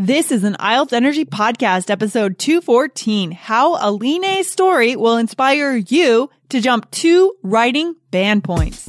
This is an IELTS Energy Podcast, episode 214 How Aline's story will inspire you to jump two writing band points.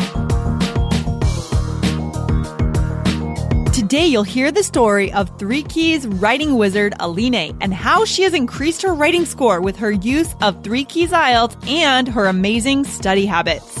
Today, you'll hear the story of Three Keys writing wizard Aline and how she has increased her writing score with her use of Three Keys IELTS and her amazing study habits.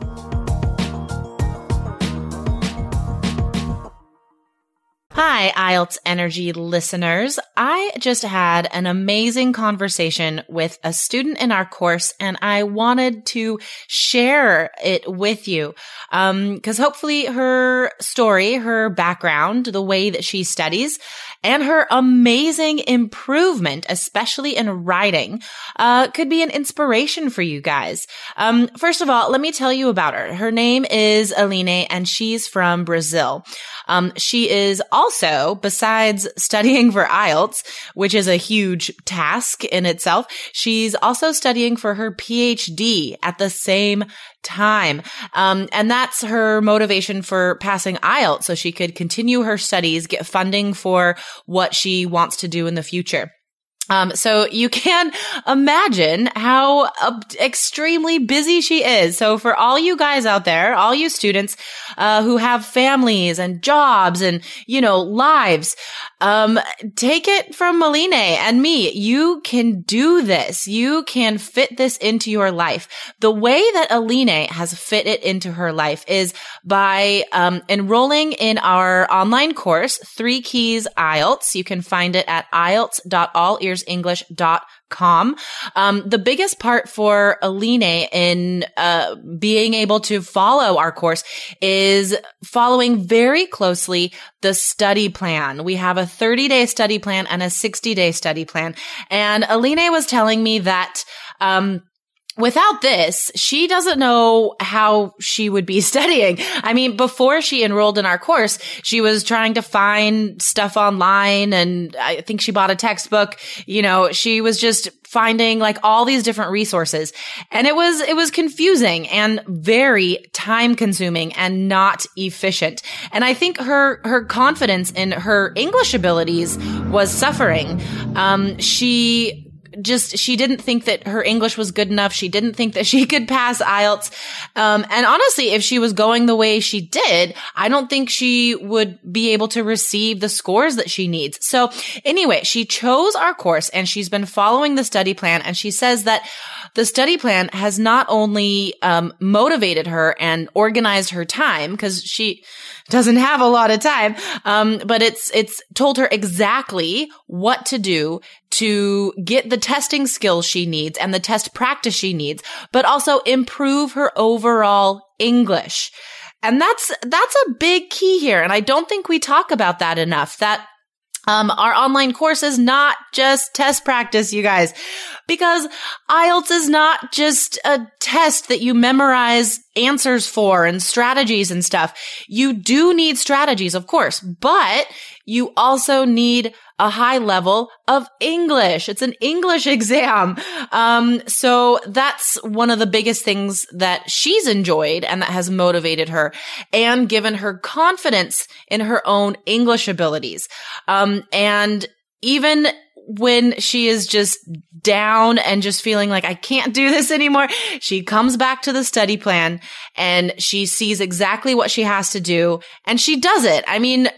Hi, IELTS Energy listeners. I just had an amazing conversation with a student in our course and I wanted to share it with you. Um, cause hopefully her story, her background, the way that she studies and her amazing improvement, especially in writing, uh, could be an inspiration for you guys. Um, first of all, let me tell you about her. Her name is Aline and she's from Brazil. Um, she is also, besides studying for IELTS, which is a huge task in itself, she's also studying for her PhD at the same time. Um, and that's her motivation for passing IELTS so she could continue her studies, get funding for what she wants to do in the future. Um, so you can imagine how uh, extremely busy she is. So for all you guys out there, all you students, uh, who have families and jobs and, you know, lives, um, take it from Aline and me. You can do this. You can fit this into your life. The way that Aline has fit it into her life is by, um, enrolling in our online course, Three Keys IELTS. You can find it at IELTS.allearsenglish.com com. Um, the biggest part for Aline in uh, being able to follow our course is following very closely the study plan. We have a 30 day study plan and a 60 day study plan. And Aline was telling me that, um, Without this, she doesn't know how she would be studying. I mean, before she enrolled in our course, she was trying to find stuff online and I think she bought a textbook. You know, she was just finding like all these different resources and it was, it was confusing and very time consuming and not efficient. And I think her, her confidence in her English abilities was suffering. Um, she, just she didn't think that her English was good enough. She didn't think that she could pass IELTS. Um, and honestly, if she was going the way she did, I don't think she would be able to receive the scores that she needs. So anyway, she chose our course and she's been following the study plan. And she says that the study plan has not only um, motivated her and organized her time because she doesn't have a lot of time, um, but it's it's told her exactly what to do to get the testing skills she needs and the test practice she needs, but also improve her overall English. And that's, that's a big key here. And I don't think we talk about that enough that um, our online course is not just test practice, you guys, because IELTS is not just a test that you memorize answers for and strategies and stuff. You do need strategies, of course, but you also need a high level of English. It's an English exam. Um, so that's one of the biggest things that she's enjoyed and that has motivated her and given her confidence in her own English abilities. Um, and even when she is just down and just feeling like I can't do this anymore, she comes back to the study plan and she sees exactly what she has to do and she does it. I mean,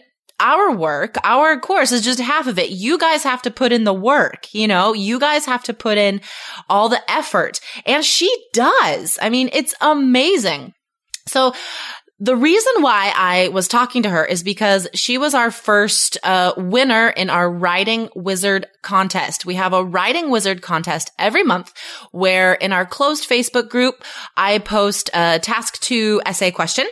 our work, our course is just half of it. You guys have to put in the work, you know, you guys have to put in all the effort and she does. I mean, it's amazing. So the reason why I was talking to her is because she was our first uh, winner in our writing wizard contest. We have a writing wizard contest every month where in our closed Facebook group, I post a task two essay question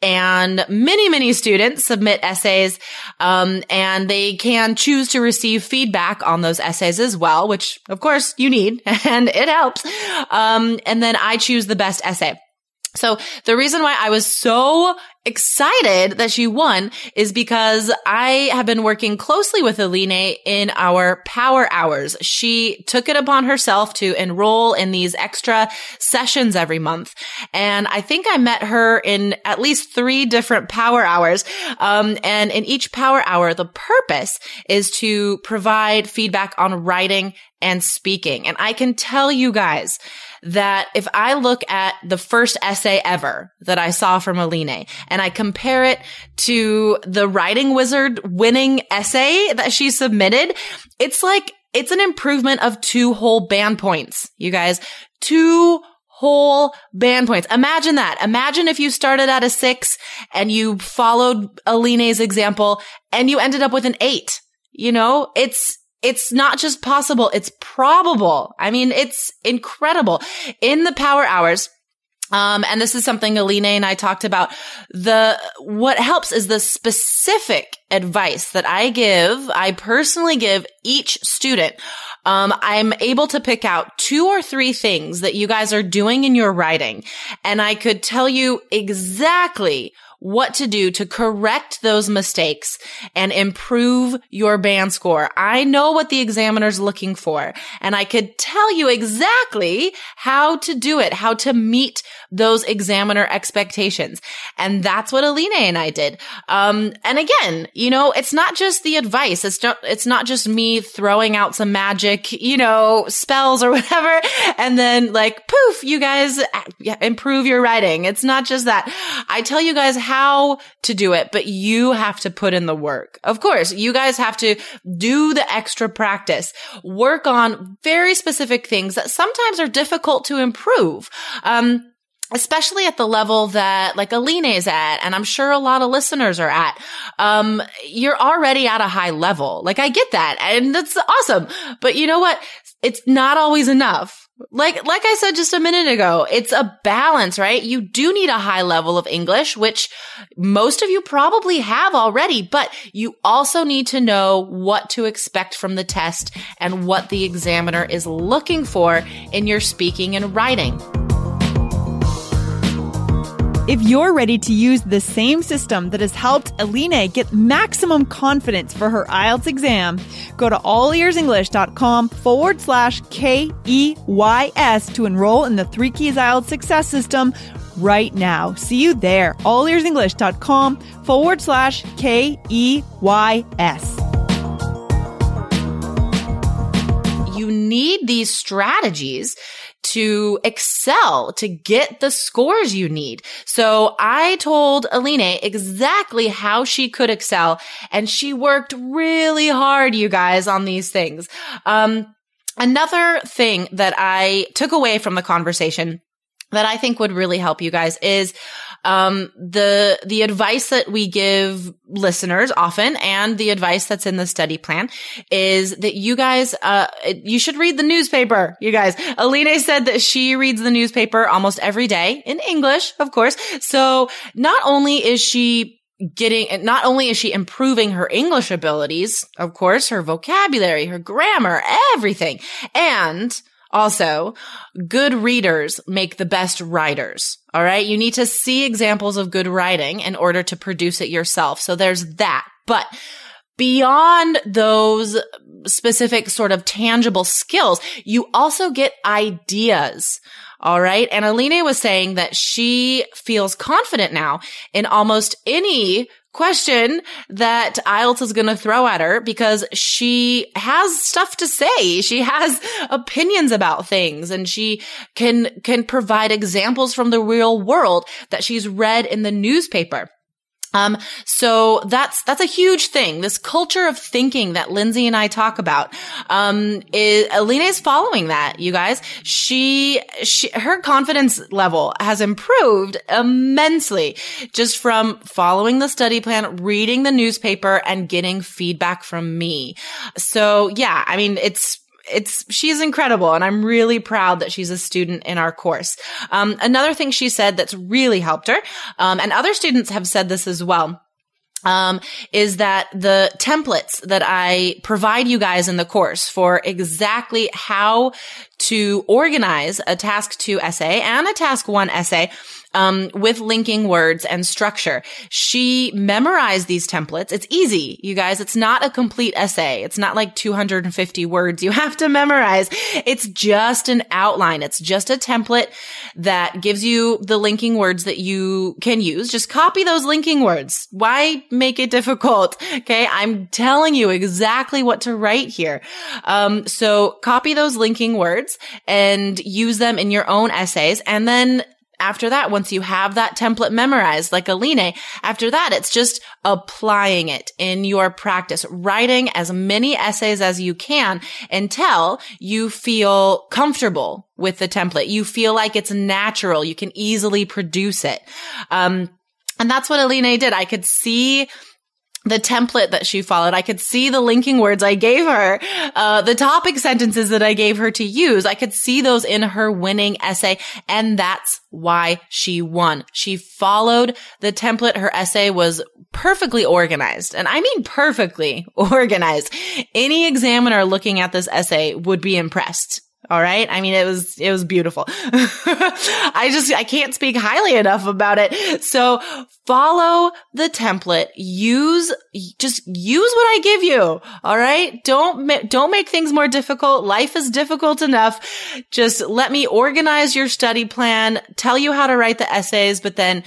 and many, many students submit essays. Um, and they can choose to receive feedback on those essays as well, which of course you need and it helps. Um, and then I choose the best essay. So the reason why I was so excited that she won is because I have been working closely with Aline in our power hours. She took it upon herself to enroll in these extra sessions every month. And I think I met her in at least three different power hours. Um, and in each power hour, the purpose is to provide feedback on writing and speaking. And I can tell you guys that if I look at the first essay ever that I saw from Aline and I compare it to the writing wizard winning essay that she submitted, it's like, it's an improvement of two whole band points, you guys. Two whole band points. Imagine that. Imagine if you started at a six and you followed Aline's example and you ended up with an eight. You know, it's, it's not just possible, it's probable. I mean, it's incredible. In the power hours, um, and this is something Aline and I talked about. The, what helps is the specific advice that I give, I personally give each student. Um, I'm able to pick out two or three things that you guys are doing in your writing. And I could tell you exactly what to do to correct those mistakes and improve your band score. I know what the examiner's looking for and I could tell you exactly how to do it, how to meet those examiner expectations. And that's what Aline and I did. Um, and again, you know, it's not just the advice. It's not, it's not just me throwing out some magic, you know, spells or whatever. And then like, poof, you guys improve your writing. It's not just that. I tell you guys how to do it, but you have to put in the work. Of course, you guys have to do the extra practice, work on very specific things that sometimes are difficult to improve. Um, especially at the level that like Aline is at, and I'm sure a lot of listeners are at, um, you're already at a high level. Like I get that and that's awesome. But you know what? It's not always enough. Like, like I said just a minute ago, it's a balance, right? You do need a high level of English, which most of you probably have already, but you also need to know what to expect from the test and what the examiner is looking for in your speaking and writing. If you're ready to use the same system that has helped Aline get maximum confidence for her IELTS exam, go to allearsenglish.com forward slash K-E-Y-S to enroll in the Three Keys IELTS Success System right now. See you there. allearsenglish.com forward slash K-E-Y-S. You need these strategies to excel, to get the scores you need. So I told Aline exactly how she could excel and she worked really hard, you guys, on these things. Um, another thing that I took away from the conversation that I think would really help you guys is um, the the advice that we give listeners often and the advice that's in the study plan is that you guys uh, you should read the newspaper you guys. Aline said that she reads the newspaper almost every day in english of course. So not only is she getting not only is she improving her english abilities of course her vocabulary her grammar everything and also, good readers make the best writers. All right. You need to see examples of good writing in order to produce it yourself. So there's that. But beyond those specific sort of tangible skills, you also get ideas. All right. And Aline was saying that she feels confident now in almost any question that IELTS is going to throw at her because she has stuff to say. She has opinions about things and she can, can provide examples from the real world that she's read in the newspaper. Um, so that's, that's a huge thing. This culture of thinking that Lindsay and I talk about, um, is, Aline is following that, you guys. She, she, her confidence level has improved immensely just from following the study plan, reading the newspaper and getting feedback from me. So yeah, I mean, it's, it's she's incredible and i'm really proud that she's a student in our course. Um, another thing she said that's really helped her um, and other students have said this as well um, is that the templates that I provide you guys in the course for exactly how to organize a task two essay and a task one essay um, with linking words and structure. She memorized these templates. It's easy, you guys. It's not a complete essay. It's not like 250 words you have to memorize. It's just an outline. It's just a template that gives you the linking words that you can use. Just copy those linking words. Why make it difficult? Okay. I'm telling you exactly what to write here. Um, so copy those linking words and use them in your own essays and then after that, once you have that template memorized, like Aline, after that, it's just applying it in your practice, writing as many essays as you can until you feel comfortable with the template. You feel like it's natural. You can easily produce it. Um, and that's what Aline did. I could see the template that she followed. I could see the linking words I gave her, uh, the topic sentences that I gave her to use. I could see those in her winning essay. And that's why she won. She followed the template. Her essay was perfectly organized. And I mean perfectly organized. Any examiner looking at this essay would be impressed. All right. I mean, it was, it was beautiful. I just, I can't speak highly enough about it. So follow the template. Use, just use what I give you. All right. Don't, don't make things more difficult. Life is difficult enough. Just let me organize your study plan, tell you how to write the essays, but then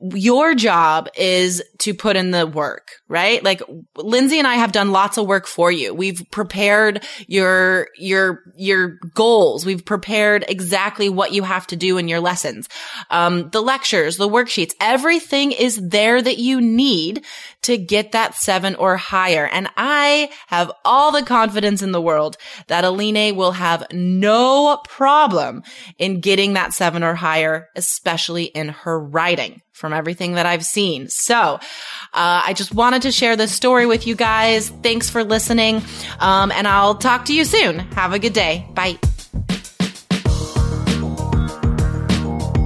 your job is to put in the work, right? Like Lindsay and I have done lots of work for you. We've prepared your, your, your goals. We've prepared exactly what you have to do in your lessons. Um, the lectures, the worksheets, everything is there that you need to get that seven or higher. And I have all the confidence in the world that Aline will have no problem in getting that seven or higher, especially in her writing from everything that I've seen. So, uh, I just wanted to share this story with you guys. Thanks for listening. Um, and I'll talk to you soon. Have a good day. Bye.